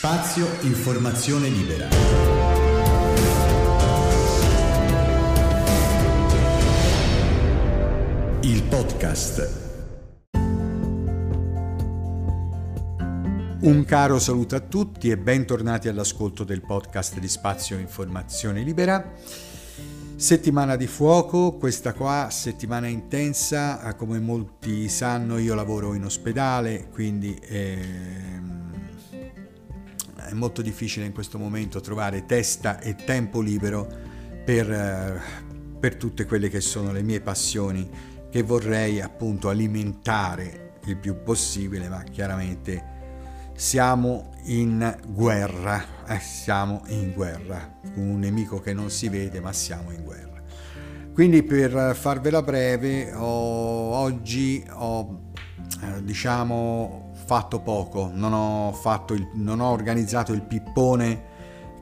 Spazio Informazione Libera. Il podcast. Un caro saluto a tutti e bentornati all'ascolto del podcast di Spazio Informazione Libera. Settimana di fuoco, questa qua settimana intensa, come molti sanno io lavoro in ospedale, quindi ehm, è molto difficile in questo momento trovare testa e tempo libero per, eh, per tutte quelle che sono le mie passioni che vorrei appunto alimentare il più possibile, ma chiaramente siamo in guerra, eh, siamo in guerra, con un nemico che non si vede, ma siamo in guerra. Quindi per farvela breve, ho, oggi ho eh, diciamo fatto poco, non ho, fatto il, non ho organizzato il pippone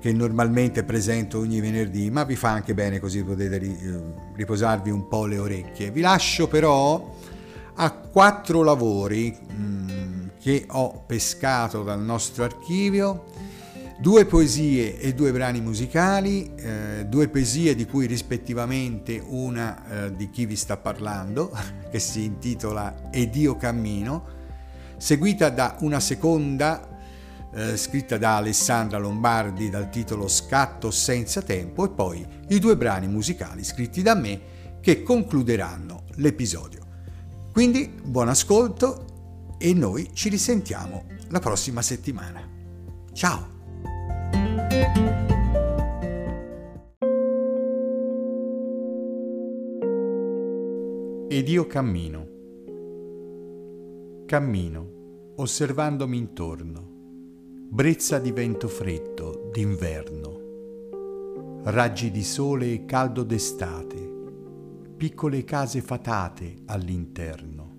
che normalmente presento ogni venerdì, ma vi fa anche bene così potete eh, riposarvi un po' le orecchie. Vi lascio però a quattro lavori mh, mm, che ho pescato dal nostro archivio, due poesie e due brani musicali, eh, due poesie di cui rispettivamente una eh, di chi vi sta parlando, che si intitola Ed io cammino, seguita da una seconda eh, scritta da Alessandra Lombardi dal titolo Scatto senza tempo e poi i due brani musicali scritti da me che concluderanno l'episodio. Quindi buon ascolto e noi ci risentiamo la prossima settimana. Ciao! Ed io cammino Cammino, osservandomi intorno, brezza di vento freddo d'inverno, raggi di sole e caldo d'estate, piccole case fatate all'interno.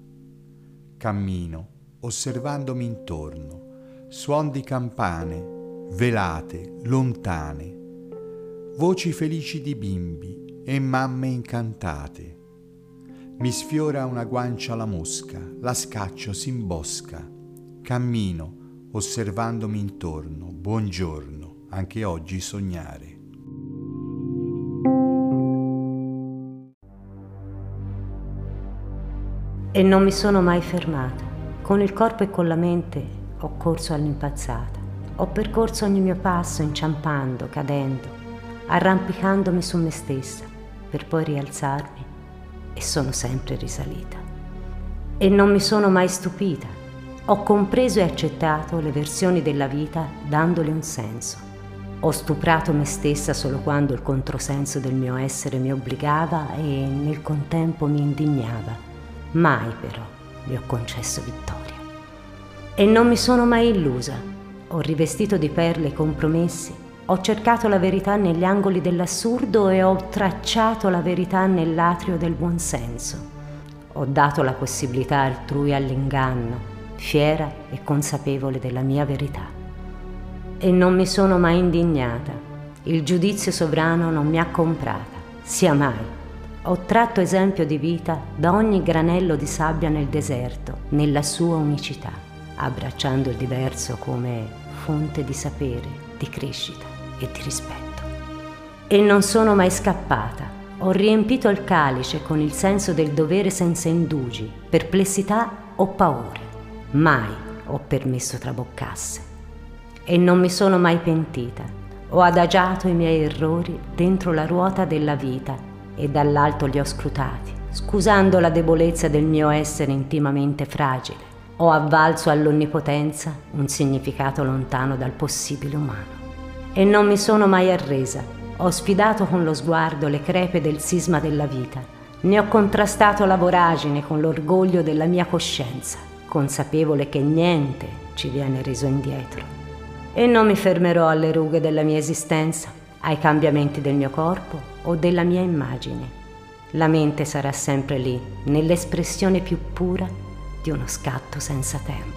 Cammino, osservandomi intorno, suon di campane, velate, lontane, voci felici di bimbi e mamme incantate mi sfiora una guancia la mosca, la scaccio, si imbosca. Cammino, osservandomi intorno. Buongiorno, anche oggi sognare. E non mi sono mai fermata. Con il corpo e con la mente ho corso all'impazzata. Ho percorso ogni mio passo inciampando, cadendo, arrampicandomi su me stessa, per poi rialzarmi e sono sempre risalita. E non mi sono mai stupita. Ho compreso e accettato le versioni della vita dandole un senso. Ho stuprato me stessa solo quando il controsenso del mio essere mi obbligava e nel contempo mi indignava. Mai però gli ho concesso vittoria. E non mi sono mai illusa. Ho rivestito di perle i compromessi ho cercato la verità negli angoli dell'assurdo e ho tracciato la verità nell'atrio del buonsenso. Ho dato la possibilità altrui all'inganno, fiera e consapevole della mia verità. E non mi sono mai indignata. Il giudizio sovrano non mi ha comprata, sia mai. Ho tratto esempio di vita da ogni granello di sabbia nel deserto, nella sua unicità, abbracciando il diverso come fonte di sapere, di crescita e di rispetto. E non sono mai scappata. Ho riempito il calice con il senso del dovere senza indugi, perplessità o paure. Mai ho permesso traboccasse. E non mi sono mai pentita. Ho adagiato i miei errori dentro la ruota della vita e dall'alto li ho scrutati, scusando la debolezza del mio essere intimamente fragile. Ho avvalso all'onnipotenza un significato lontano dal possibile umano e non mi sono mai arresa. Ho sfidato con lo sguardo le crepe del sisma della vita. Ne ho contrastato la voragine con l'orgoglio della mia coscienza, consapevole che niente ci viene reso indietro. E non mi fermerò alle rughe della mia esistenza, ai cambiamenti del mio corpo o della mia immagine. La mente sarà sempre lì, nell'espressione più pura di uno scatto senza tempo.